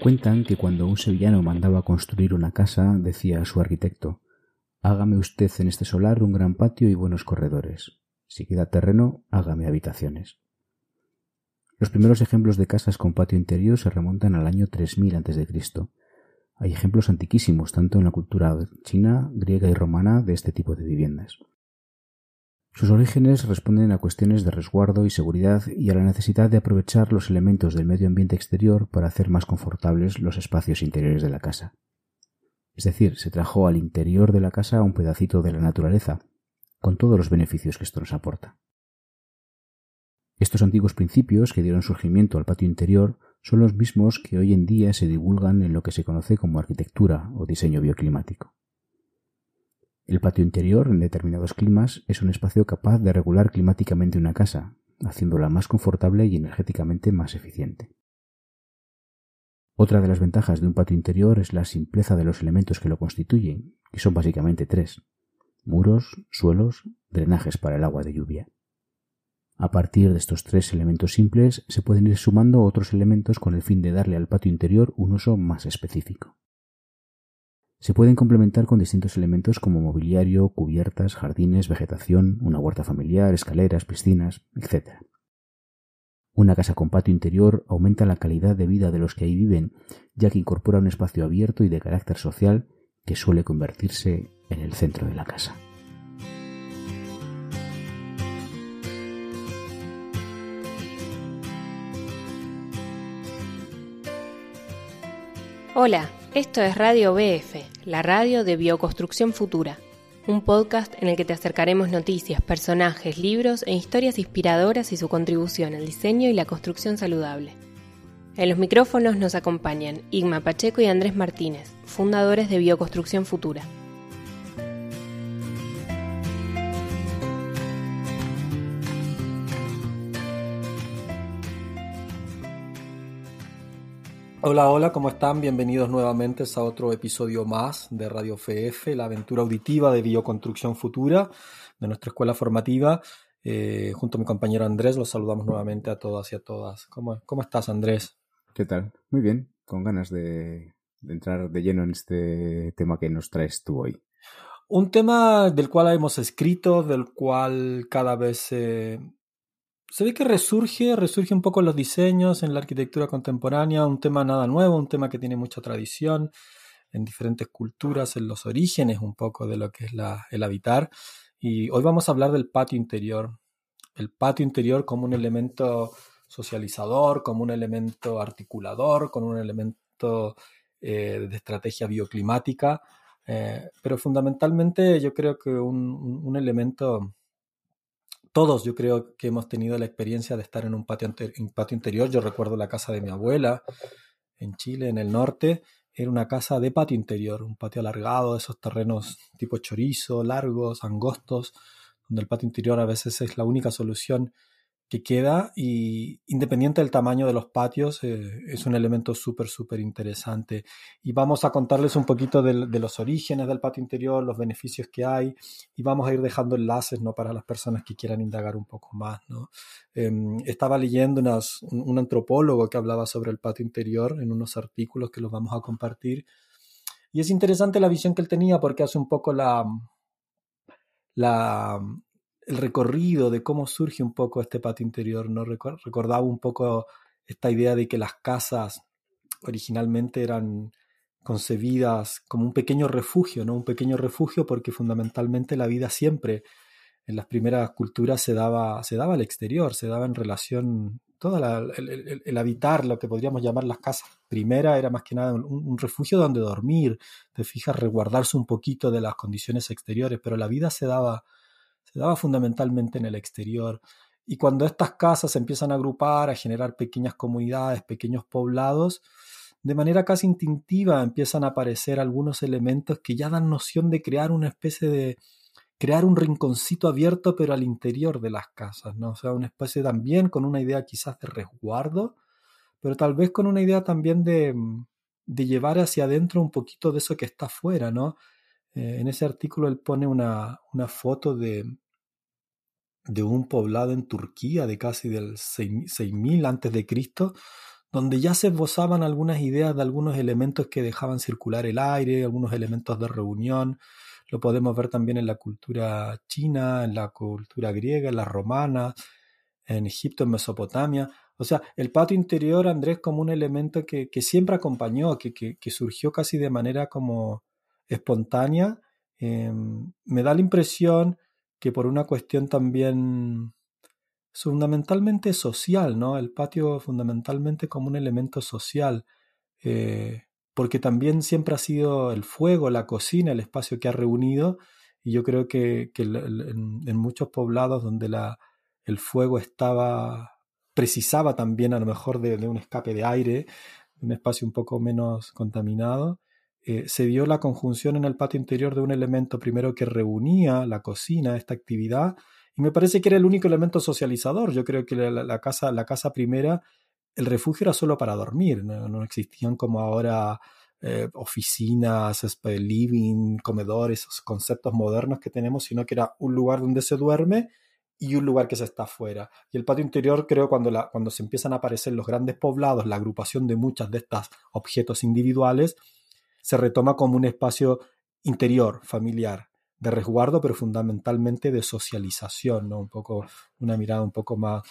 Cuentan que cuando un sevillano mandaba construir una casa, decía a su arquitecto Hágame usted en este solar un gran patio y buenos corredores. Si queda terreno, hágame habitaciones. Los primeros ejemplos de casas con patio interior se remontan al año 3000 a.C. Hay ejemplos antiquísimos tanto en la cultura china, griega y romana de este tipo de viviendas. Sus orígenes responden a cuestiones de resguardo y seguridad y a la necesidad de aprovechar los elementos del medio ambiente exterior para hacer más confortables los espacios interiores de la casa. Es decir, se trajo al interior de la casa un pedacito de la naturaleza, con todos los beneficios que esto nos aporta. Estos antiguos principios que dieron surgimiento al patio interior son los mismos que hoy en día se divulgan en lo que se conoce como arquitectura o diseño bioclimático. El patio interior en determinados climas es un espacio capaz de regular climáticamente una casa, haciéndola más confortable y energéticamente más eficiente. Otra de las ventajas de un patio interior es la simpleza de los elementos que lo constituyen, que son básicamente tres muros, suelos, drenajes para el agua de lluvia. A partir de estos tres elementos simples se pueden ir sumando otros elementos con el fin de darle al patio interior un uso más específico. Se pueden complementar con distintos elementos como mobiliario, cubiertas, jardines, vegetación, una huerta familiar, escaleras, piscinas, etc. Una casa con patio interior aumenta la calidad de vida de los que ahí viven, ya que incorpora un espacio abierto y de carácter social que suele convertirse en el centro de la casa. Hola, esto es Radio BF, la radio de Bioconstrucción Futura un podcast en el que te acercaremos noticias, personajes, libros e historias inspiradoras y su contribución al diseño y la construcción saludable. En los micrófonos nos acompañan Igma Pacheco y Andrés Martínez, fundadores de Bioconstrucción Futura. Hola, hola, ¿cómo están? Bienvenidos nuevamente a otro episodio más de Radio FF, la aventura auditiva de bioconstrucción futura de nuestra escuela formativa. Eh, junto a mi compañero Andrés, los saludamos nuevamente a todas y a todas. ¿Cómo, cómo estás, Andrés? ¿Qué tal? Muy bien, con ganas de, entrar de lleno en este tema que nos traes tú hoy. Un tema del cual hemos escrito, del cual cada vez se ve que resurge, resurge un poco los diseños, en la arquitectura contemporánea, un tema nada nuevo, un tema que tiene mucha tradición en diferentes culturas, en los orígenes un poco de lo que es el habitar. Y hoy vamos a hablar del patio interior. El patio interior como un elemento socializador, como un elemento articulador, como un elemento eh, de estrategia bioclimática, eh, pero fundamentalmente yo creo que un elemento todos yo creo que hemos tenido la experiencia de estar en un patio, patio interior. Yo recuerdo la casa de mi abuela en Chile, en el norte. Era una casa de patio interior, un patio alargado, esos terrenos tipo chorizo, largos, angostos, donde el patio interior a veces es la única solución que queda y independiente del tamaño de los patios, eh, es un elemento súper, súper interesante. Y vamos a contarles un poquito de, los orígenes del patio interior, los beneficios que hay y vamos a ir dejando enlaces ¿no? para las personas que quieran indagar un poco más. ¿no? Em, estaba leyendo un, antropólogo que hablaba sobre el patio interior en unos artículos que los vamos a compartir. Y es interesante la visión que él tenía porque hace un poco la, la, el recorrido de cómo surge un poco este patio interior, ¿no? Recordaba un poco esta idea de que las casas originalmente eran concebidas como un pequeño refugio, ¿no? Un pequeño refugio porque fundamentalmente la vida siempre en las primeras culturas se daba, se daba al exterior, se daba en relación, todo el, habitar, lo que podríamos llamar las casas. Primera era más que nada un, un, refugio donde dormir, te fijas, resguardarse un poquito de las condiciones exteriores, pero la vida se daba se daba fundamentalmente en el exterior. Y cuando estas casas se empiezan a agrupar, a generar pequeñas comunidades, pequeños poblados, de manera casi instintiva empiezan a aparecer algunos elementos que ya dan noción de crear una especie de crear un rinconcito abierto pero al interior de las casas, ¿no? O sea, una especie también con una idea quizás de resguardo, pero tal vez con una idea también de, de llevar hacia adentro un poquito de eso que está afuera, ¿no? Eh, en ese artículo él pone una, foto de, de un poblado en Turquía de casi del 6000 antes de Cristo, donde ya se esbozaban algunas ideas de algunos elementos que dejaban circular el aire, algunos elementos de reunión. Lo podemos ver también en la cultura china, en la cultura griega, en la romana, en Egipto, en Mesopotamia. O sea, el patio interior, Andrés, como un elemento que, siempre acompañó, que, que, surgió casi de manera como espontánea, em, me da la impresión que por una cuestión también fundamentalmente social, ¿no? El patio fundamentalmente como un elemento social, eh, porque también siempre ha sido el fuego, la cocina, el espacio que ha reunido, y yo creo que, en, muchos poblados donde la, el fuego estaba, precisaba también a lo mejor de, un escape de aire, un espacio un poco menos contaminado, eh, se dio la conjunción en el patio interior de un elemento primero que reunía la cocina, esta actividad, y me parece que era el único elemento socializador. Yo creo que la, casa, la casa primera, el refugio era solo para dormir, no, existían como ahora eh, oficinas, living, comedores, esos conceptos modernos que tenemos, sino que era un lugar donde se duerme y un lugar que se está afuera. Y el patio interior, creo, cuando, cuando se empiezan a aparecer los grandes poblados, la agrupación de muchas de estos objetos individuales, se retoma como un espacio interior, familiar, de resguardo, pero fundamentalmente de socialización, ¿no? Un poco, una mirada un poco más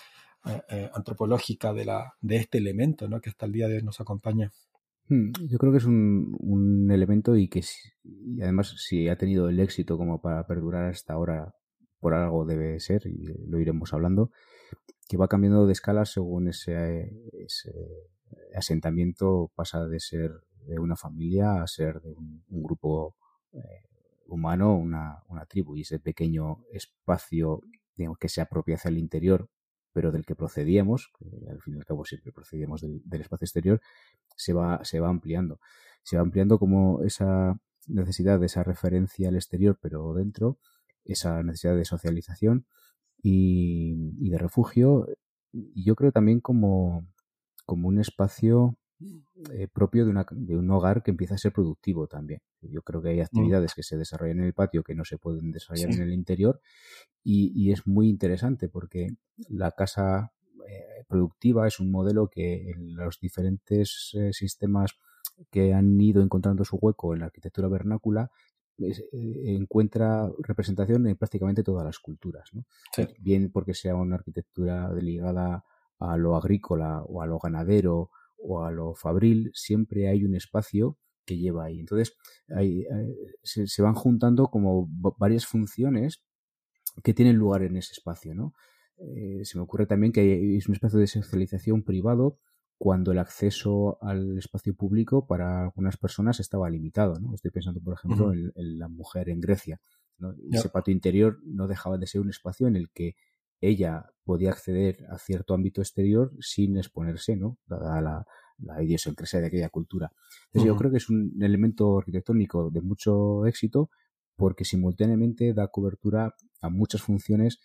eh, eh, antropológica de, la, de este elemento, ¿no? Que hasta el día de hoy nos acompaña. Hmm, yo creo que es un, un elemento y que además si ha tenido el éxito como para perdurar hasta ahora, por algo debe ser, y lo iremos hablando, que va cambiando de escala según ese, ese asentamiento pasa de ser de una familia a ser de un, grupo eh, humano, una, una, tribu, y ese pequeño espacio que se apropia hacia el interior, pero del que procedíamos, que al fin y al cabo siempre procedíamos del, espacio exterior, se va, se va ampliando. Se va ampliando como esa necesidad de esa referencia al exterior, pero dentro, esa necesidad de socialización y, y de refugio, y yo creo también como, como un espacio eh, propio de, una, de, un hogar que empieza a ser productivo también. Yo creo que hay mm. actividades que se desarrollan en el patio que no se pueden desarrollar en el interior y, es muy interesante porque la casa eh, productiva es un modelo que en los diferentes eh, sistemas que han ido encontrando su hueco en la arquitectura vernácula encuentra representación en prácticamente todas las culturas. Bien porque sea una arquitectura ligada a lo agrícola o a lo ganadero o a lo fabril, siempre hay un espacio que lleva ahí. Entonces, eh, se, van juntando como varias funciones que tienen lugar en ese espacio, ¿no? Eh, se me ocurre también que es un espacio de socialización privado cuando el acceso al espacio público para algunas personas estaba limitado, ¿no? Estoy pensando, por ejemplo, en, la mujer en Grecia. Ese patio interior no dejaba de ser un espacio en el que ella podía acceder a cierto ámbito exterior sin exponerse, ¿no? Dada la, la idiosincrasia de aquella cultura. Entonces yo creo que es un elemento arquitectónico de mucho éxito porque simultáneamente da cobertura a muchas funciones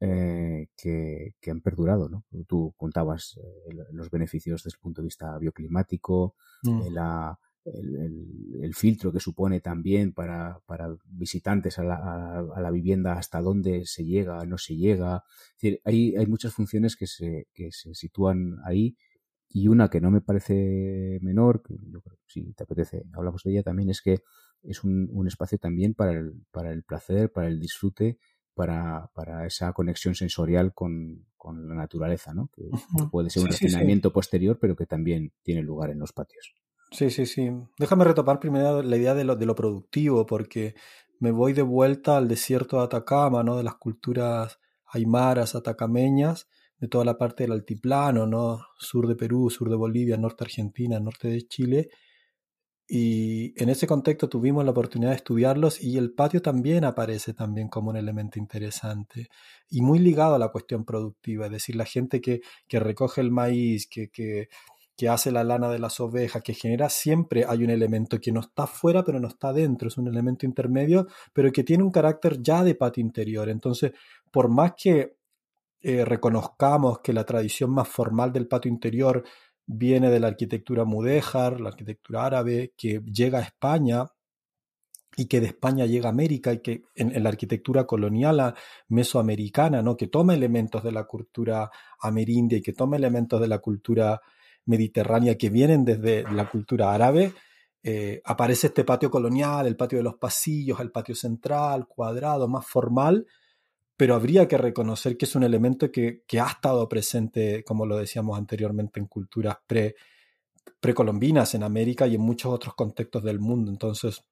eh, que, han perdurado. ¿no? Tú contabas eh, los beneficios desde el punto de vista bioclimático, mm. eh, la, el, filtro que supone también para, para visitantes a la, a, la, vivienda, hasta dónde se llega, no se llega. Es decir, hay, hay muchas funciones que se, que se sitúan ahí y una que no me parece menor, que yo creo que si te apetece, hablamos de ella también, es que es un, un espacio también para el, para el placer, para el disfrute, para, para esa conexión sensorial con, con la naturaleza, ¿no? Que puede ser un refinamiento posterior, pero que también tiene lugar en los patios. Sí, sí, sí. Déjame retomar primero la idea de lo, de lo productivo, porque me voy de vuelta al desierto de Atacama, ¿no? De las culturas aymaras, atacameñas, de toda la parte del altiplano, ¿no? Sur de Perú, sur de Bolivia, norte de Argentina, norte de Chile. Y en ese contexto tuvimos la oportunidad de estudiarlos y el patio también aparece también como un elemento interesante y muy ligado a la cuestión productiva, es decir, la gente que, que recoge el maíz, que, que que hace la lana de las ovejas, que genera siempre hay un elemento que no está fuera pero no está dentro, es un elemento intermedio, pero que tiene un carácter ya de patio interior. Entonces, por más que eh, reconozcamos que la tradición más formal del patio interior viene de la arquitectura mudéjar, la arquitectura árabe, que llega a España y que de España llega a América y que en, la arquitectura colonial mesoamericana, ¿no? que toma elementos de la cultura amerindia y que toma elementos de la cultura mediterránea que vienen desde la cultura árabe, eh, aparece este patio colonial, el patio de los pasillos, el patio central, cuadrado, más formal, pero habría que reconocer que es un elemento que, ha estado presente, como lo decíamos anteriormente, en culturas pre, precolombinas en América y en muchos otros contextos del mundo. Entonces,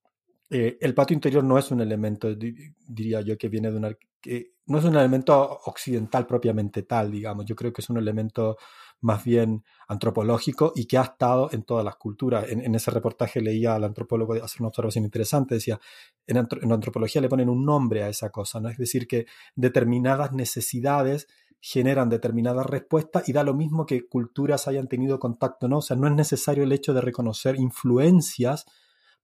eh, el patio interior no es un elemento, diría yo, que viene de una... Que no es un elemento occidental propiamente tal, digamos. Yo creo que es un elemento más bien antropológico y que ha estado en todas las culturas. En, ese reportaje leía al antropólogo hacer una observación interesante, decía, en, en, antropología le ponen un nombre a esa cosa, ¿no? Es decir, que determinadas necesidades generan determinadas respuestas y da lo mismo que culturas hayan tenido contacto, ¿no? O sea, no es necesario el hecho de reconocer influencias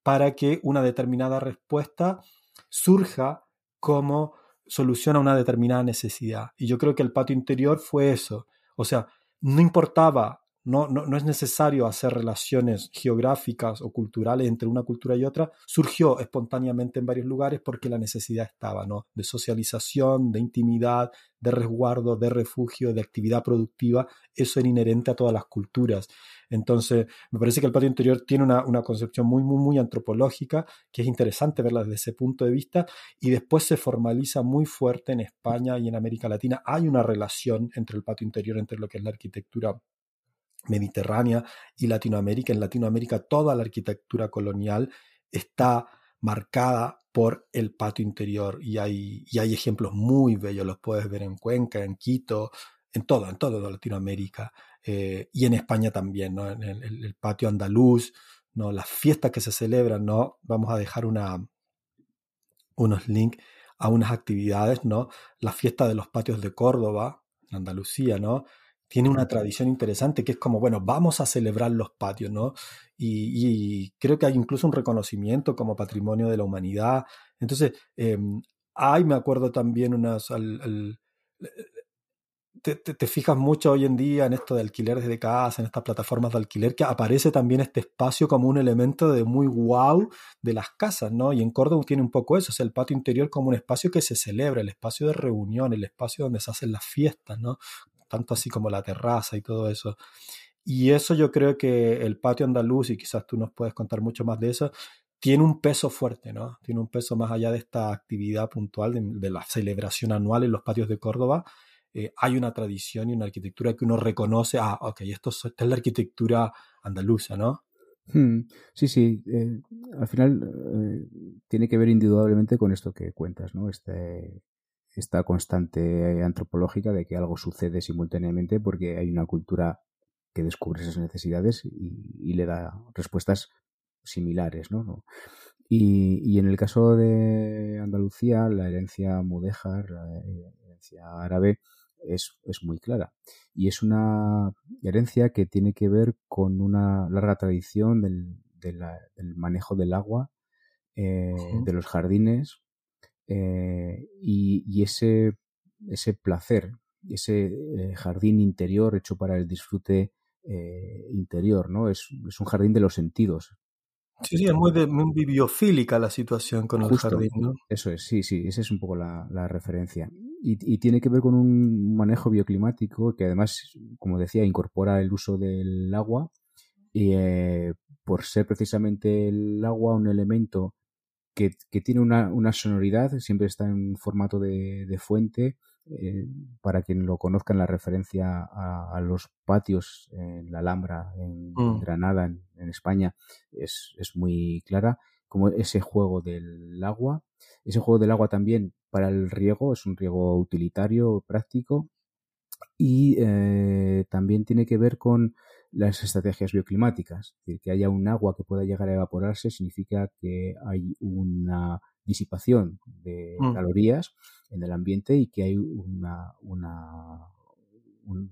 para que una determinada respuesta surja como solución a una determinada necesidad. Y yo creo que el patio interior fue eso. O sea, no importaba no, no, es necesario hacer relaciones geográficas o culturales entre una cultura y otra, surgió espontáneamente en varios lugares porque la necesidad estaba, ¿no? De socialización, de intimidad, de resguardo, de refugio, de actividad productiva, eso era inherente a todas las culturas. Entonces, me parece que el patio interior tiene una, una concepción muy, muy, muy antropológica, que es interesante verla desde ese punto de vista, y después se formaliza muy fuerte en España y en América Latina. Hay una relación entre el patio interior, entre lo que es la arquitectura Mediterránea y Latinoamérica. En Latinoamérica toda la arquitectura colonial está marcada por el patio interior y hay, y hay ejemplos muy bellos, los puedes ver en Cuenca, en Quito, en todo, en toda Latinoamérica eh, y en España también, ¿no? en el, patio andaluz, ¿no? las fiestas que se celebran, ¿no? vamos a dejar unos links a unas actividades, ¿no? la fiesta de los patios de Córdoba, Andalucía, ¿no? Tiene una tradición interesante que es como, bueno, vamos a celebrar los patios, ¿no? Y, creo que hay incluso un reconocimiento como patrimonio de la humanidad. Entonces, eh, hay, me acuerdo también unas... te, fijas mucho hoy en día en esto de alquileres de casa, en estas plataformas de alquiler, que aparece también este espacio como un elemento de muy wow de las casas, ¿no? Y en Córdoba tiene un poco eso, es el patio interior como un espacio que se celebra, el espacio de reunión, el espacio donde se hacen las fiestas, ¿no? Tanto así como la terraza y todo eso. Y eso yo creo que el patio andaluz, y quizás tú nos puedes contar mucho más de eso, tiene un peso fuerte, ¿no? Tiene un peso más allá de esta actividad puntual de, la celebración anual en los patios de Córdoba. Eh, hay una tradición y una arquitectura que uno reconoce, ah, ok, esto, esta es la arquitectura andaluza, ¿no? Hmm, sí, sí. Eh, al final eh, tiene que ver indudablemente con esto que cuentas, ¿no? Este, esta constante antropológica de que algo sucede simultáneamente porque hay una cultura que descubre esas necesidades y, le da respuestas similares, ¿no? Y, en el caso de Andalucía, la herencia mudéjar, la herencia árabe, es, muy clara. Y es una herencia que tiene que ver con una larga tradición del, manejo del agua, eh, de los jardines, eh, y, ese, ese placer, ese eh, jardín interior hecho para el disfrute eh, interior, ¿no? Es, es, un jardín de los sentidos. Sí, sí, es muy, de, muy bibliofílica la situación con el jardín, ¿no? Eso es, sí, sí, esa es un poco la, la referencia. Y, y, tiene que ver con un manejo bioclimático que además, como decía, incorpora el uso del agua y por ser precisamente el agua un elemento que, tiene una, una, sonoridad, siempre está en formato de, de fuente. Eh, para quien lo conozca en la referencia a, los patios en la Alhambra, en, mm. Granada, en, España, es, es, muy clara, como ese juego del agua. Ese juego del agua también para el riego, es un riego utilitario, práctico, y eh, también tiene que ver con las estrategias bioclimáticas. Es decir, que haya un agua que pueda llegar a evaporarse significa que hay una disipación de mm. calorías en el ambiente y que hay una, una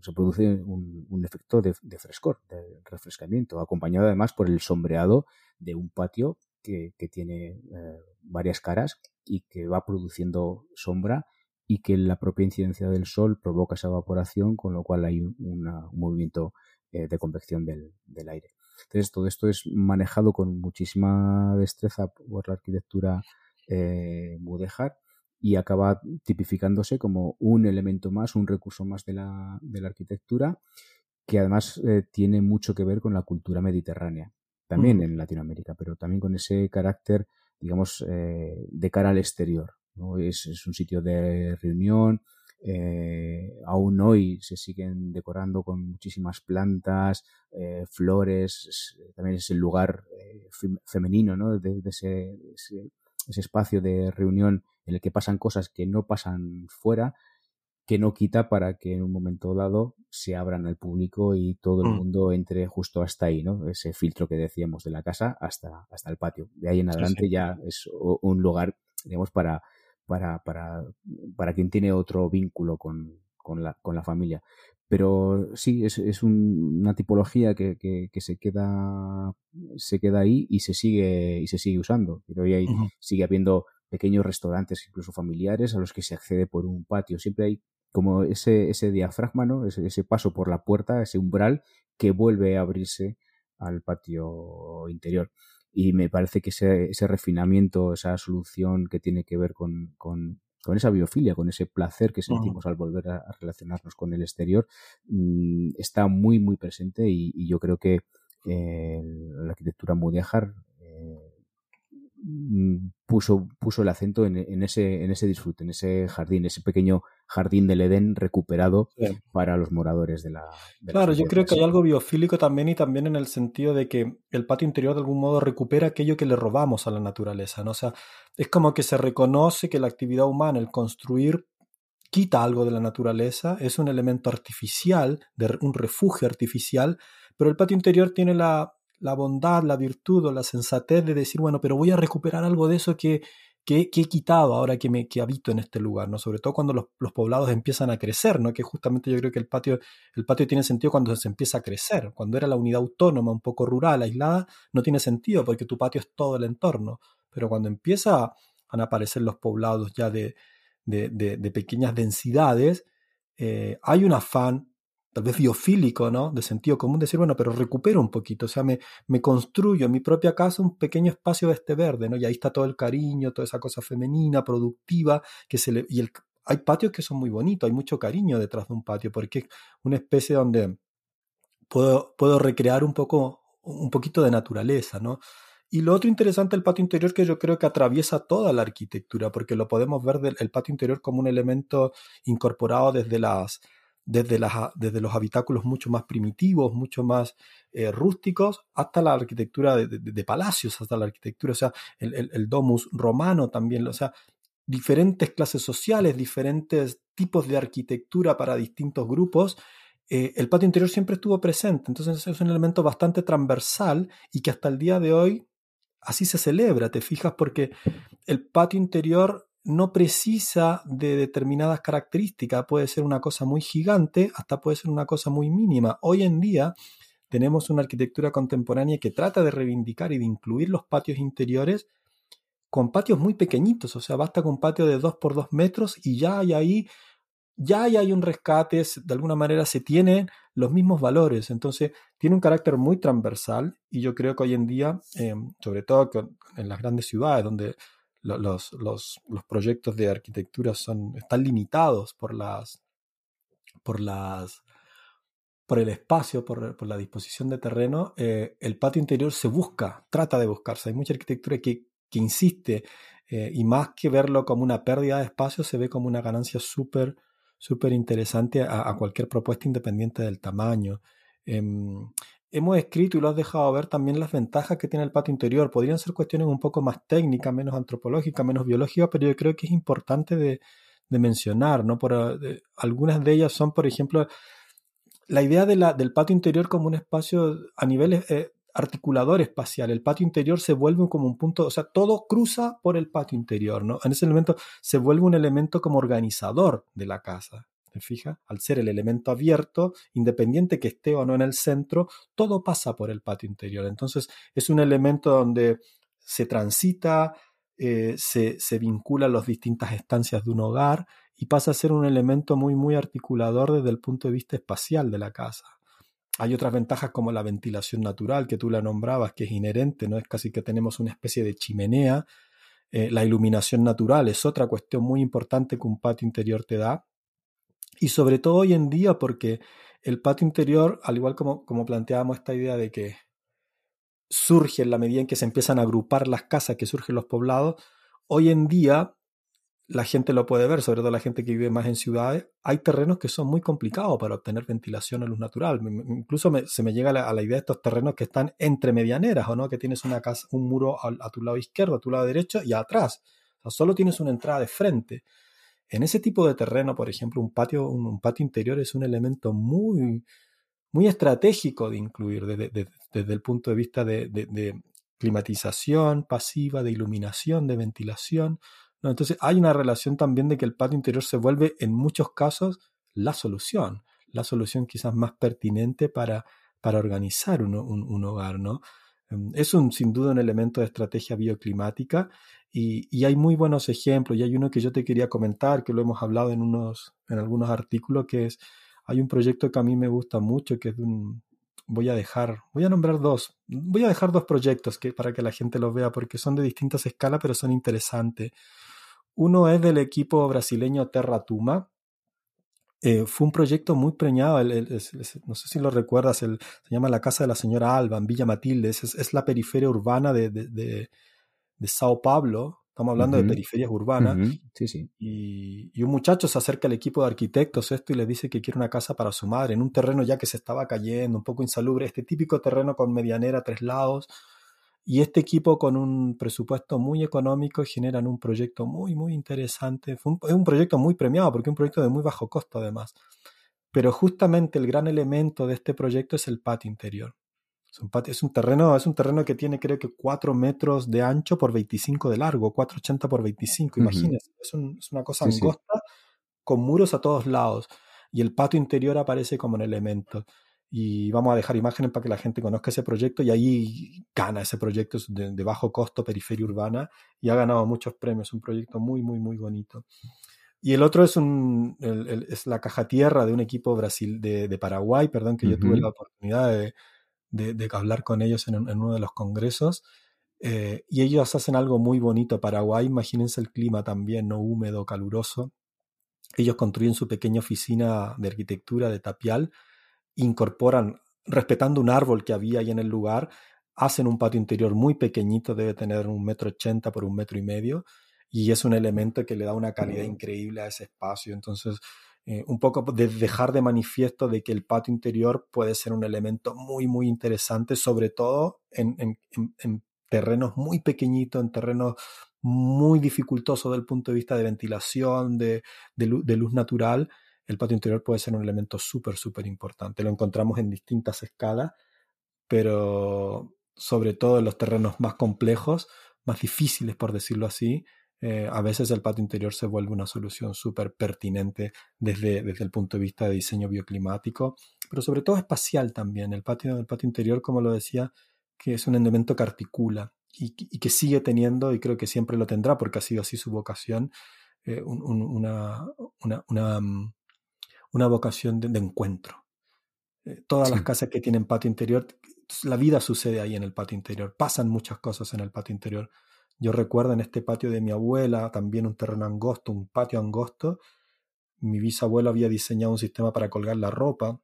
se produce un, efecto de, frescor, de refrescamiento, acompañado además por el sombreado de un patio que, tiene eh, varias caras y que va produciendo sombra y que la propia incidencia del sol provoca esa evaporación, con lo cual hay un movimiento eh, de convección del, aire. Entonces, todo esto es manejado con muchísima destreza por la arquitectura eh, mudéjar y acaba tipificándose como un elemento más, un recurso más de la, de la arquitectura que además eh, tiene mucho que ver con la cultura mediterránea, también en Latinoamérica, pero también con ese carácter, digamos, eh, de cara al exterior. ¿no? Es, es, un sitio de reunión, eh, aún hoy se siguen decorando con muchísimas plantas, eh, flores, también es el lugar eh, femenino ¿no? de, de ese, ese, ese, espacio de reunión en el que pasan cosas que no pasan fuera, que no quita para que en un momento dado se abran al público y todo el Mm. mundo entre justo hasta ahí, ¿no? Ese filtro que decíamos de la casa hasta, hasta el patio. De ahí en adelante sí. ya es un lugar, digamos, para, para, para, para quien tiene otro vínculo con, con, la, con la familia. Pero sí, es, es un- una tipología que, que, que se queda se queda ahí y se sigue y se sigue usando. Pero hoy hay, sigue habiendo pequeños restaurantes, incluso familiares, a los que se accede por un patio. Siempre hay como ese, ese diafragma, ¿no? ese, ese paso por la puerta, ese umbral que vuelve a abrirse al patio interior. Y me parece que ese, ese refinamiento, esa solución que tiene que ver con, con, con esa biofilia, con ese placer que sentimos al volver a, a relacionarnos con el exterior, mmm, está muy, muy presente y, y yo creo que eh, la arquitectura mudéjar puso, puso el acento en, en, ese, en ese disfrute, en ese jardín, ese pequeño jardín del Edén recuperado Sí. para los moradores de la. de la Claro, yo creo que hay algo biofílico también y también en el sentido de que el patio interior de algún modo recupera aquello que le robamos a la naturaleza, ¿no? O sea, es como que se reconoce que la actividad humana, el construir, quita algo de la naturaleza, es un elemento artificial, de un refugio artificial, pero el patio interior tiene la, la bondad, la virtud o la sensatez de decir, bueno, pero voy a recuperar algo de eso que, que, he quitado ahora que, me, que habito en este lugar, ¿no? Sobre todo cuando los, los poblados empiezan a crecer, ¿no? Que justamente yo creo que el patio, el patio tiene sentido cuando se empieza a crecer. Cuando era la unidad autónoma, un poco rural, aislada, no tiene sentido porque tu patio es todo el entorno. Pero cuando empieza a aparecer los poblados ya de, de, de, de pequeñas densidades, eh, hay un afán tal vez biofílico, ¿no? De sentido común, decir, bueno, pero recupero un poquito, o sea, me, me construyo en mi propia casa un pequeño espacio de este verde, ¿no? Y ahí está todo el cariño, toda esa cosa femenina, productiva, que se le... Y el, hay patios que son muy bonitos, hay mucho cariño detrás de un patio, porque es una especie donde puedo, puedo recrear un poco, un poquito de naturaleza, ¿no? Y lo otro interesante del patio interior que yo creo que atraviesa toda la arquitectura, porque lo podemos ver del el patio interior como un elemento incorporado desde las desde, desde los habitáculos mucho más primitivos, mucho más eh, rústicos, hasta la arquitectura de, palacios, hasta la arquitectura, o sea, el, el, el, domus romano también, o sea, diferentes clases sociales, diferentes tipos de arquitectura para distintos grupos. Eh, el patio interior siempre estuvo presente, entonces es un elemento bastante transversal y que hasta el día de hoy así se celebra, te fijas, porque el patio interior no precisa de determinadas características, puede ser una cosa muy gigante, hasta puede ser una cosa muy mínima. Hoy en día tenemos una arquitectura contemporánea que trata de reivindicar y de incluir los patios interiores con patios muy pequeñitos, o sea, basta con un patio de 2 por 2 metros y ya hay ahí, ya hay un rescate, de alguna manera se tienen los mismos valores, entonces tiene un carácter muy transversal y yo creo que hoy en día, eh, sobre todo en las grandes ciudades donde los, los, los, proyectos de arquitectura son, están limitados por las por las por el espacio, por, por la disposición de terreno, eh, el patio interior se busca, trata de buscarse. Hay mucha arquitectura que, que insiste eh, y más que verlo como una pérdida de espacio, se ve como una ganancia súper súper interesante a, cualquier propuesta independiente del tamaño. Eh, hemos escrito y lo has dejado ver también las ventajas que tiene el patio interior. Podrían ser cuestiones un poco más técnicas, menos antropológicas, menos biológicas, pero yo creo que es importante de, mencionar. ¿no? Por, de, algunas de ellas son, por ejemplo, la idea del patio interior como un espacio a nivel eh, articulador espacial. El patio interior se vuelve como un punto, o sea, todo cruza por el patio interior. ¿no? En ese elemento se vuelve un elemento como organizador de la casa. ¿Te fijas? Al ser el elemento abierto, independiente que esté o no en el centro, todo pasa por el patio interior. Entonces es un elemento donde se transita, eh, se, se vinculan las distintas estancias de un hogar y pasa a ser un elemento muy, muy articulador desde el punto de vista espacial de la casa. hay otras ventajas como la ventilación natural, que tú la nombrabas, que es inherente, ¿no? Es casi que tenemos una especie de chimenea. Eh, la iluminación natural es otra cuestión muy importante que un patio interior te da. Y sobre todo hoy en día, porque el patio interior, al igual como, planteábamos esta idea de que surge en la medida en que se empiezan a agrupar las casas, que surgen los poblados, hoy en día la gente lo puede ver, sobre todo la gente que vive más en ciudades, hay terrenos que son muy complicados para obtener ventilación a luz natural. Incluso se me llega a la, idea de estos terrenos que están entre medianeras, ¿o no? Que tienes una casa, un muro a, tu lado izquierdo, a tu lado derecho y atrás. O sea, solo tienes una entrada de frente. En ese tipo de terreno, por ejemplo, un patio, un, patio interior es un elemento muy, muy estratégico de incluir desde, el punto de vista de climatización pasiva, de iluminación, de ventilación. Entonces hay una relación también de que el patio interior se vuelve en muchos casos la solución, la solución quizás más pertinente para, para organizar un, hogar, ¿no? Em, es un, sin duda un elemento de estrategia bioclimática y, hay muy buenos ejemplos y hay uno que yo te quería comentar, que lo hemos hablado en, unos, en algunos artículos, que es, hay un proyecto que a mí me gusta mucho, que es un, voy a dejar, voy a nombrar dos, voy a dejar dos proyectos que, para que la gente los vea porque son de distintas escalas pero son interesantes. Uno es del equipo brasileño Terra Tuma. Eh, fue un proyecto muy preñado, no sé si lo recuerdas, se llama La Casa de la Señora Alba, en Villa Matilde, es, la periferia urbana de, Sao Paulo, estamos hablando de periferias urbanas, sí, sí. Y, y, un muchacho se acerca al equipo de arquitectos esto y le dice que quiere una casa para su madre, en un terreno ya que se estaba cayendo, un poco insalubre, este típico terreno con medianera tres lados, y este equipo con un presupuesto muy económico generan un proyecto muy, muy interesante. es un proyecto muy premiado porque es un proyecto de muy bajo costo además. Pero justamente el gran elemento de este proyecto es el patio interior. Es un, es un, terreno, es un terreno que tiene creo que 4 metros de ancho por 25 de largo, 4,80 por 25, imagínense. Es, una cosa angosta con muros a todos lados. Y el patio interior aparece como un elemento y vamos a dejar imágenes para que la gente conozca ese proyecto y ahí gana ese proyecto de, bajo costo, periferia urbana y ha ganado muchos premios, un proyecto muy, muy, muy bonito. Y el otro es, un, es la caja tierra de un equipo Brasil, de, Paraguay, perdón, que yo tuve la oportunidad de, de, hablar con ellos en, uno de los congresos. Eh, y ellos hacen algo muy bonito. Paraguay, imagínense el clima también, no húmedo, caluroso. Ellos construyen su pequeña oficina de arquitectura de tapial incorporan, respetando un árbol que había ahí en el lugar, hacen un patio interior muy pequeñito, debe tener un metro ochenta por un metro y medio, y es un elemento que le da una calidad increíble a ese espacio. Entonces, eh, un poco de dejar de manifiesto de que el patio interior puede ser un elemento muy, muy interesante, sobre todo en, en terrenos muy pequeñitos, en terrenos muy dificultosos desde el punto de vista de ventilación, de, de luz natural, el patio interior puede ser un elemento súper, súper importante. Lo encontramos en distintas escalas, pero sobre todo en los terrenos más complejos, más difíciles, por decirlo así, eh, a veces el patio interior se vuelve una solución súper pertinente desde, desde el punto de vista de diseño bioclimático, pero sobre todo espacial también. El patio, el patio interior, como lo decía, que es un elemento que articula y, que sigue teniendo, y creo que siempre lo tendrá porque ha sido así su vocación, eh, una, una, mm, una vocación de, encuentro. Eh, todas las casas que tienen patio interior, la vida sucede ahí en el patio interior, pasan muchas cosas en el patio interior. Yo recuerdo en este patio de mi abuela, también un terreno angosto, un patio angosto, mi bisabuelo había diseñado un sistema para colgar la ropa,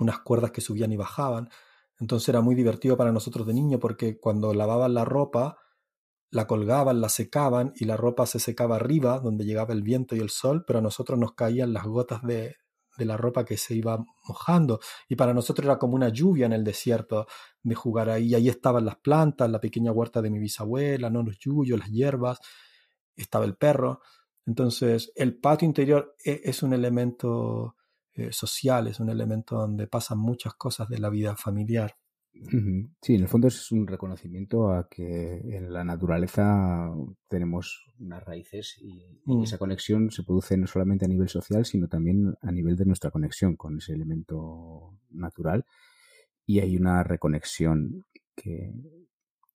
unas cuerdas que subían y bajaban. Entonces era muy divertido para nosotros de niño porque cuando lavaban la ropa, la colgaban, la secaban y la ropa se secaba arriba, donde llegaba el viento y el sol, pero a nosotros nos caían las gotas de, de la ropa que se iba mojando. Y para nosotros era como una lluvia en el desierto de jugar ahí. Ahí estaban las plantas, la pequeña huerta de mi bisabuela, ¿no? los yuyos, las hierbas, estaba el perro. Entonces, el patio interior e, es un elemento eh, social, es un elemento donde pasan muchas cosas de la vida familiar. Sí, en el fondo es un reconocimiento a que en la naturaleza tenemos unas raíces y, mm. esa conexión se produce no solamente a nivel social, sino también a nivel de nuestra conexión con ese elemento natural. Y hay una reconexión que,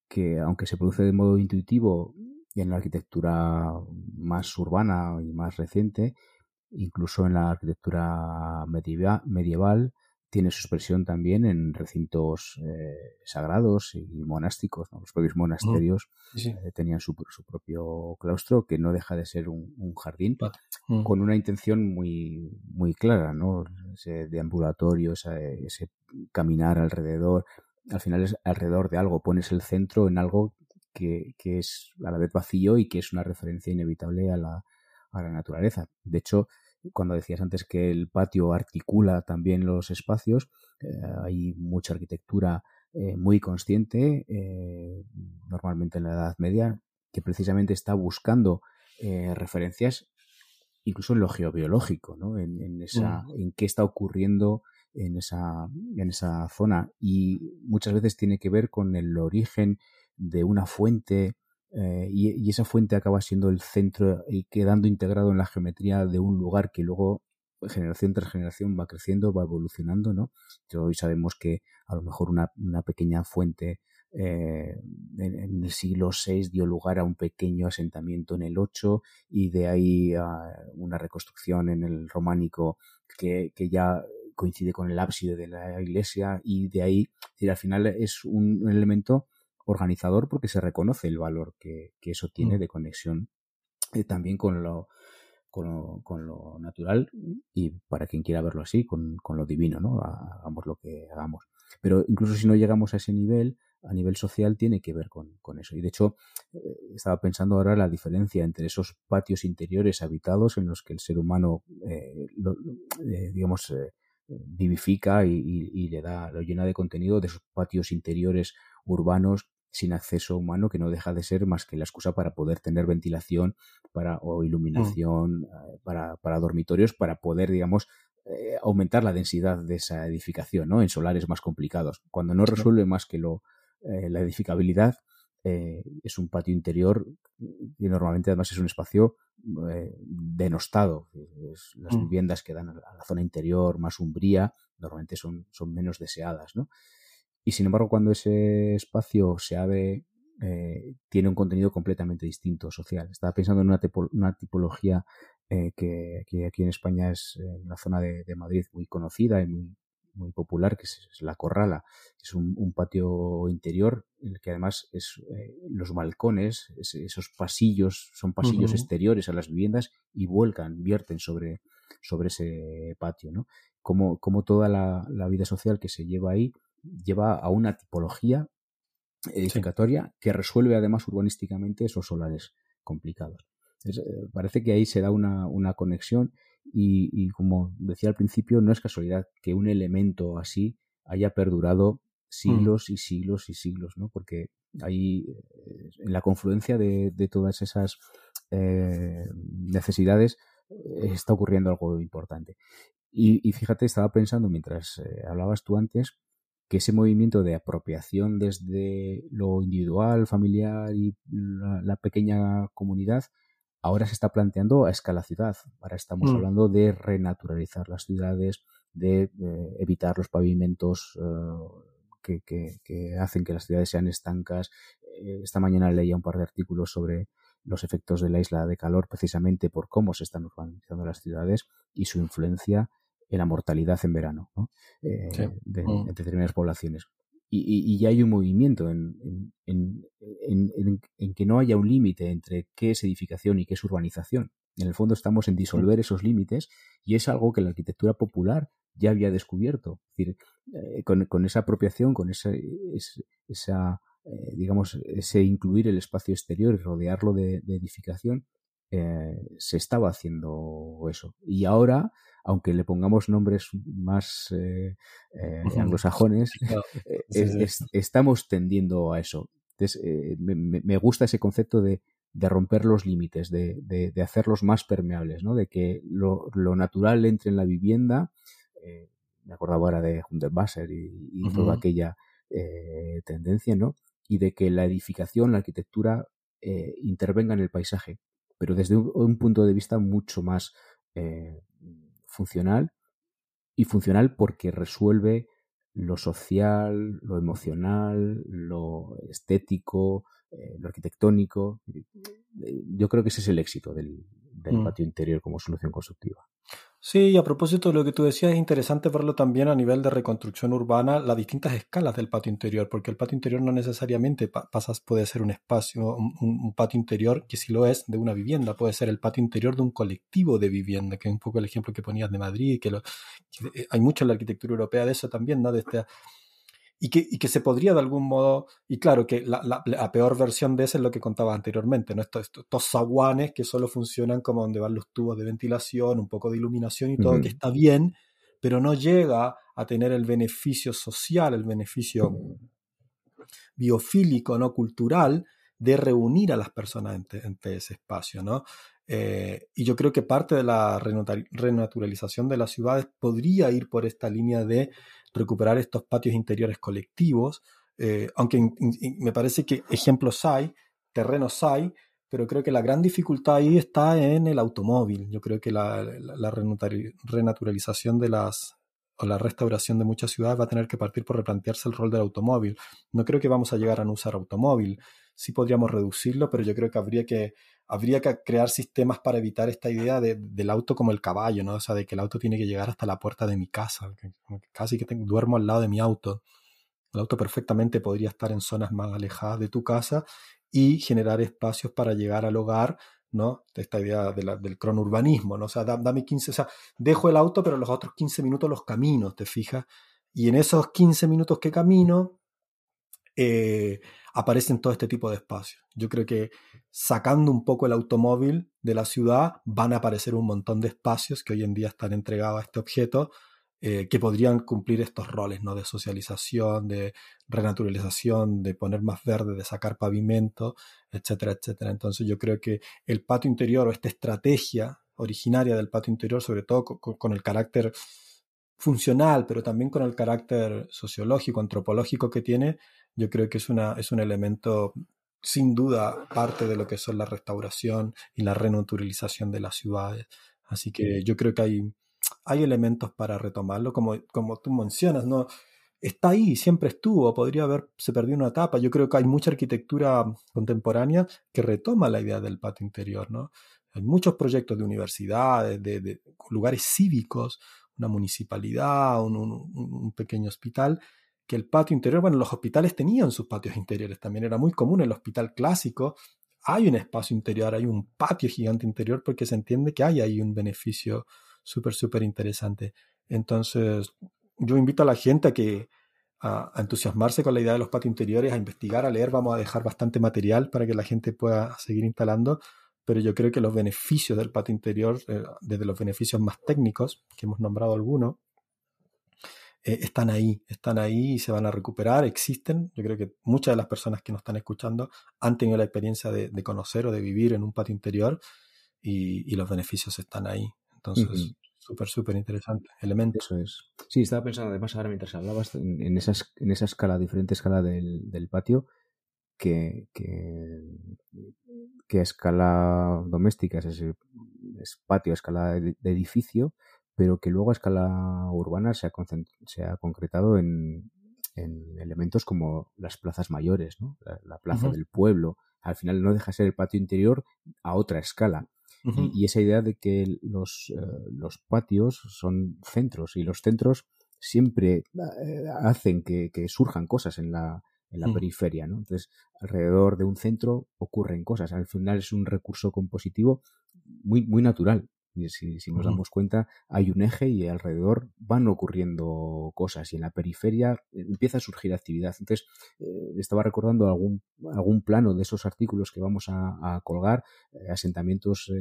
que aunque se produce de modo intuitivo y en la arquitectura más urbana y más reciente, incluso en la arquitectura medieval tiene su expresión también en recintos eh, sagrados y monásticos. Los propios monasterios eh, tenían su, propio claustro, que no deja de ser un, jardín, mm. con una intención muy, muy clara, ¿no? Ese deambulatorio, ese, ese caminar alrededor. Al final es alrededor de algo, pones el centro en algo que, que, es a la vez vacío y que es una referencia inevitable a la, a la naturaleza. De hecho, cuando decías antes que el patio articula también los espacios, eh, hay mucha arquitectura eh, muy consciente, eh, normalmente en la Edad Media, que precisamente está buscando referencias incluso en lo geobiológico, ¿no? en, esa, mm. en qué está ocurriendo en esa, en esa zona y muchas veces tiene que ver con el origen de una fuente eh, y, esa fuente acaba siendo el centro y quedando integrado en la geometría de un lugar que luego generación tras generación va creciendo, va evolucionando, ¿no? hoy sabemos que a lo mejor una, pequeña fuente eh, en, el siglo VI dio lugar a un pequeño asentamiento en el 8 y de ahí a una reconstrucción en el románico que, que ya coincide con el ábside de la iglesia y de ahí, al final es un elemento organizador porque se reconoce el valor que, eso tiene mm. de conexión eh, también con lo, con lo, natural y para quien quiera verlo así, con, lo divino, ¿no? Hagamos lo que hagamos. Pero incluso si no llegamos a ese nivel, a nivel social tiene que ver con, eso. Y de hecho, eh, estaba pensando ahora la diferencia entre esos patios interiores habitados en los que el ser humano, eh, digamos, vivifica y, y, le da, lo llena de contenido de esos patios interiores urbanos sin acceso humano que no deja de ser más que la excusa para poder tener ventilación para, o iluminación eh, para, para, dormitorios, para poder, digamos, eh, aumentar la densidad de esa edificación, ¿no? En solares más complicados. Cuando no resuelve más que lo, eh, la edificabilidad, es un patio interior y normalmente además es un espacio denostado. las mm. viviendas que dan a la zona interior más umbría normalmente son, son menos deseadas, ¿no? Y sin embargo, cuando ese espacio se abre, eh, tiene un contenido completamente distinto, social. Estaba pensando en una, una tipología eh, que, aquí en España es en la zona de, Madrid muy conocida y muy, muy popular, que es, la Corrala. Es un, patio interior en el que además es, eh, los balcones, esos pasillos, son pasillos exteriores a las viviendas y vuelcan, vierten sobre, sobre ese patio, ¿no? Como, como toda la, la vida social que se lleva ahí lleva a una tipología edificatoria que resuelve además urbanísticamente esos solares complicados. Eh, parece que ahí se da una, conexión y, como decía al principio, no es casualidad que un elemento así haya perdurado siglos y siglos y siglos, ¿no? Porque ahí, eh, en la confluencia de, todas esas eh, necesidades, está ocurriendo algo importante. Y, fíjate, estaba pensando mientras hablabas tú antes, que ese movimiento de apropiación desde lo individual, familiar y la, pequeña comunidad ahora se está planteando a escala ciudad. Ahora estamos mm. hablando de renaturalizar las ciudades, de eh, evitar los pavimentos eh, que, hacen que las ciudades sean estancas. Eh, esta mañana leía un par de artículos sobre los efectos de la isla de calor precisamente por cómo se están urbanizando las ciudades y su influencia en la mortalidad en verano eh, de, mm. determinadas poblaciones. Y, ya hay un movimiento en, que no haya un límite entre qué es edificación y qué es urbanización. En el fondo estamos en disolver esos límites y es algo que la arquitectura popular ya había descubierto. Es decir, eh, con, esa apropiación, con esa, esa eh, digamos, ese incluir el espacio exterior y rodearlo de, edificación, se estaba haciendo eso. Y ahora aunque le pongamos nombres más eh, eh, anglosajones, eh, estamos tendiendo a eso. me, gusta ese concepto de, romper los límites, de, hacerlos más permeables, ¿no? de que lo, natural entre en la vivienda. me acordaba ahora de Hundertwasser y, y toda aquella tendencia, ¿no? Y de que la edificación, la arquitectura intervenga en el paisaje, pero desde un, punto de vista mucho más funcional y funcional porque resuelve lo social, lo emocional, lo estético, eh, lo arquitectónico. Eh, yo creo que ese es el éxito del, mm. patio interior como solución constructiva. Sí, a propósito de lo que tú decías, es interesante verlo también a nivel de reconstrucción urbana, las distintas escalas del patio interior, porque el patio interior no necesariamente pasas, puede ser un espacio, un, patio interior, que si lo es, de una vivienda, puede ser el patio interior de un colectivo de vivienda, que es un poco el ejemplo que ponías de Madrid, que, lo, eh, hay mucho en la arquitectura europea de eso también, ¿no? De este, y que, y que se podría de algún modo, y claro que la, la, peor versión de eso es lo que contaba anteriormente, ¿no? estos, estos zaguanes que solo funcionan como donde van los tubos de ventilación, un poco de iluminación y todo, que está bien, pero no llega a tener el beneficio social, el beneficio biofílico, ¿no? cultural, de reunir a las personas entre, ese espacio, ¿no? Eh, y yo creo que parte de la renaturalización de las ciudades podría ir por esta línea de recuperar estos patios interiores colectivos, eh, aunque me parece que ejemplos hay, terrenos hay, pero creo que la gran dificultad ahí está en el automóvil. Yo creo que la, renaturalización de las o la restauración de muchas ciudades va a tener que partir por replantearse el rol del automóvil. No creo que vamos a llegar a no usar automóvil. Sí podríamos reducirlo, pero yo creo que habría que habría que crear sistemas para evitar esta idea de, del auto como el caballo, ¿no? O sea, de que el auto tiene que llegar hasta la puerta de mi casa, casi que tengo, duermo al lado de mi auto. El auto perfectamente podría estar en zonas más alejadas de tu casa y generar espacios para llegar al hogar, ¿no? De esta idea del cronurbanismo, ¿no? O sea, dame 15, o sea, dejo el auto, pero los otros 15 minutos los camino, ¿te fijas? Y en esos 15 minutos que camino, eh, aparecen todo este tipo de espacios. Yo creo que sacando un poco el automóvil de la ciudad van a aparecer un montón de espacios que hoy en día están entregados a este objeto eh, que podrían cumplir estos roles ¿no? de socialización, de renaturalización, de poner más verde, de sacar pavimento, etcétera, etcétera. Entonces yo creo que el patio interior o esta estrategia originaria del patio interior, sobre todo con el carácter funcional, pero también con el carácter sociológico, antropológico que tiene, yo creo que es, una, es un elemento sin duda parte de lo que son la restauración y la renaturalización de las ciudades. Así que yo creo que hay, hay elementos para retomarlo, como, como tú mencionas, ¿no? Está ahí, siempre estuvo, podría haberse perdido una etapa. Yo creo que hay mucha arquitectura contemporánea que retoma la idea del patio interior, ¿no? Hay muchos proyectos de universidades, de, de lugares cívicos, una municipalidad, un, un pequeño hospital, que el patio interior, bueno, los hospitales tenían sus patios interiores, también era muy común el hospital clásico, hay un espacio interior, hay un patio gigante interior porque se entiende que hay ahí un beneficio súper, súper interesante. Entonces, yo invito a la gente a que a, entusiasmarse con la idea de los patios interiores, a investigar, a leer, vamos a dejar bastante material para que la gente pueda seguir instalando, pero yo creo que los beneficios del patio interior, eh, desde los beneficios más técnicos, que hemos nombrado algunos, eh, están ahí, están ahí y se van a recuperar, existen. Yo creo que muchas de las personas que nos están escuchando han tenido la experiencia de, conocer o de vivir en un patio interior y, los beneficios están ahí. Entonces, súper, súper interesante elemento. Eso es. Sí, estaba pensando además ahora mientras hablabas en, en, en esa escala, diferente escala del, del patio, que, que, que, a escala doméstica es, es patio, a escala de edificio, pero que luego a escala urbana se ha, se ha concretado en, en, elementos como las plazas mayores, ¿no? la, plaza del pueblo. Al final no deja ser el patio interior a otra escala. y, esa idea de que los, eh, los patios son centros y los centros siempre eh, hacen que, que, surjan cosas en la, en la periferia, ¿no? Entonces, alrededor de un centro ocurren cosas. Al final es un recurso compositivo muy, muy natural si, si nos damos cuenta, hay un eje y alrededor van ocurriendo cosas y en la periferia empieza a surgir actividad. Entonces, eh, estaba recordando algún, algún plano de esos artículos que vamos a, colgar, eh, asentamientos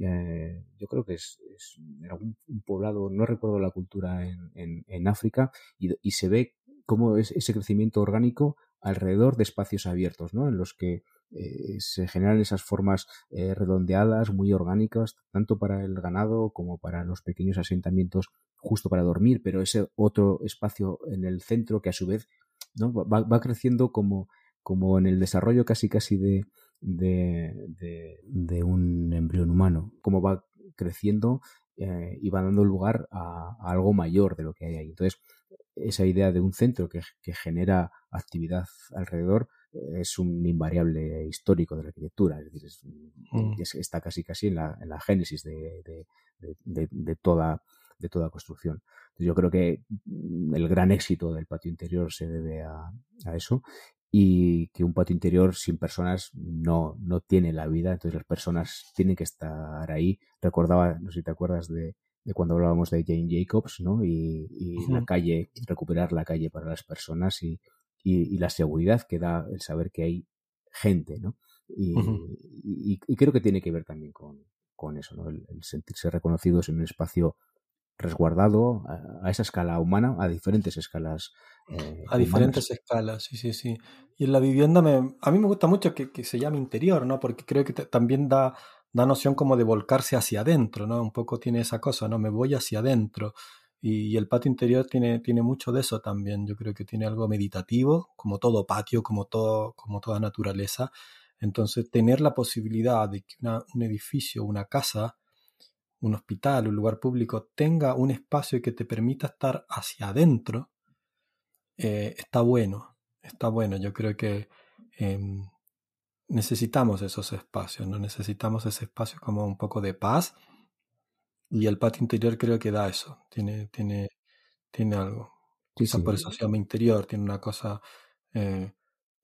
eh, yo creo que es, es algún poblado, no recuerdo la cultura en, en, en África, y, y, se ve cómo es ese crecimiento orgánico alrededor de espacios abiertos, ¿no? En los que eh, se generan esas formas eh, redondeadas, muy orgánicas, tanto para el ganado como para los pequeños asentamientos justo para dormir, pero ese otro espacio en el centro que a su vez ¿no? va, va creciendo como, como en el desarrollo casi casi de, de, de, un embrión humano, como va creciendo eh, y va dando lugar a, a, algo mayor de lo que hay ahí. Entonces, esa idea de un centro que, que genera actividad alrededor es un invariable histórico de la arquitectura, es decir, mm. está casi casi en la, en la génesis de, de, toda, de toda construcción. Yo creo que el gran éxito del patio interior se debe a, a eso y que un patio interior sin personas no, no tiene la vida, entonces las personas tienen que estar ahí. Recordaba, no sé si te acuerdas de, de cuando hablábamos de Jane Jacobs, ¿no? Y, y la calle, recuperar la calle para las personas y, y, la seguridad que da el saber que hay gente, ¿no? Y, y creo que tiene que ver también con, con eso, ¿no? El, el, sentirse reconocidos en un espacio resguardado a, esa escala humana, a diferentes escalas. Eh, a diferentes escalas, sí, sí, sí. Y en la vivienda me, a mí me gusta mucho que, que se llame interior, ¿no? Porque creo que también da, da noción como de volcarse hacia adentro, ¿no? Un poco tiene esa cosa, ¿no? Me voy hacia adentro. Y, el patio interior tiene, tiene mucho de eso también. Yo creo que tiene algo meditativo, como todo patio, como, todo, como toda naturaleza. Entonces, tener la posibilidad de que un edificio, una casa, un hospital, un lugar público tenga un espacio que te permita estar hacia adentro, eh, está bueno, está bueno. Yo creo que em, necesitamos esos espacios, ¿no? Necesitamos ese espacio como un poco de paz y el patio interior creo que da eso, tiene, tiene, tiene algo. Quizás por eso se llama interior, tiene una cosa, eh,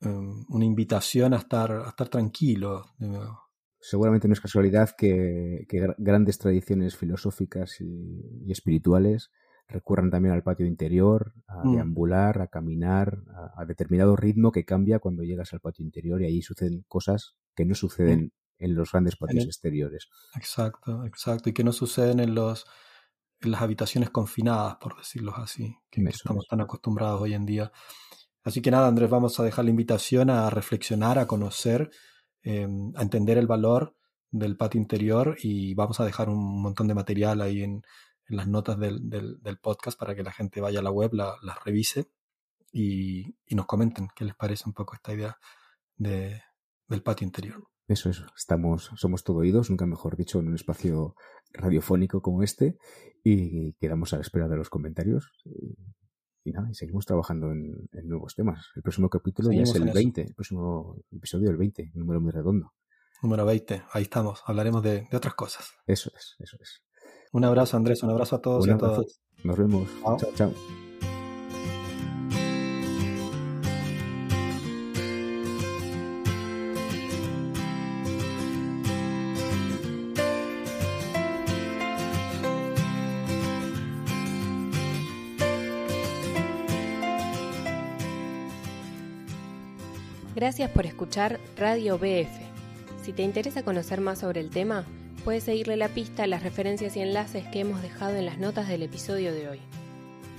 em, una invitación a estar, a estar tranquilo seguramente no es casualidad que, grandes tradiciones filosóficas y, espirituales recurran también al patio interior, a mm. deambular, a caminar, a, determinado ritmo que cambia cuando llegas al patio interior y ahí suceden cosas que no suceden mm. en los grandes patios exteriores. Exacto, exacto, y que no suceden en los en las habitaciones confinadas, por decirlo así, que estamos tan acostumbrados hoy en día. Así que nada, Andrés, vamos a dejar la invitación a reflexionar, a conocer Em, a entender el valor del patio interior y vamos a dejar un montón de material ahí en, las notas del, podcast para que la gente vaya a la web, las la revise y, nos comenten qué les parece un poco esta idea de, del patio interior. Eso es, estamos, somos todo oídos, nunca mejor dicho, en un espacio radiofónico como este y quedamos a la espera de los comentarios. Y, nada, y seguimos trabajando en, nuevos temas. El próximo capítulo ya es el 20, el próximo episodio el 20, número muy redondo. Número 20, ahí estamos, hablaremos de, otras cosas. Eso es, eso es. Un abrazo Andrés, un abrazo a todos y a todas. Nos vemos. chao. chao. Gracias por escuchar Radio BF. Si te interesa conocer más sobre el tema, puedes seguirle la pista a las referencias y enlaces que hemos dejado en las notas del episodio de hoy.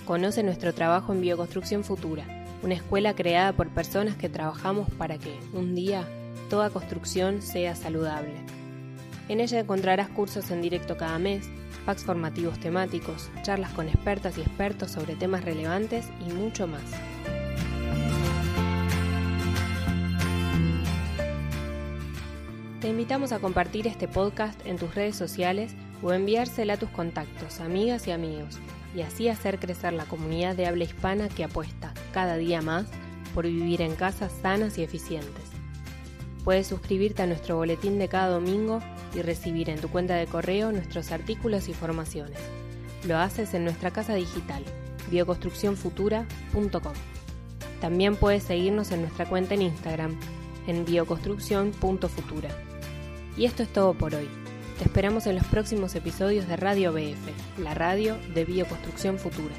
Conoce nuestro trabajo en Bioconstrucción Futura, una escuela creada por personas que trabajamos para que, un día, toda construcción sea saludable. En ella encontrarás cursos en directo cada mes, packs formativos temáticos, charlas con expertas y expertos sobre temas relevantes y mucho más. Te invitamos a compartir este podcast en tus redes sociales o enviársela a tus contactos, amigas y amigos, y así hacer crecer la comunidad de habla hispana que apuesta cada día más por vivir en casas sanas y eficientes. Puedes suscribirte a nuestro boletín de cada domingo y recibir en tu cuenta de correo nuestros artículos y formaciones. Lo haces en nuestra casa digital, bioconstruccionfutura.com. También puedes seguirnos en nuestra cuenta en Instagram, en bioconstrucción.futura. Y esto es todo por hoy. Te esperamos en los próximos episodios de Radio BF, la radio de Bioconstrucción Futura.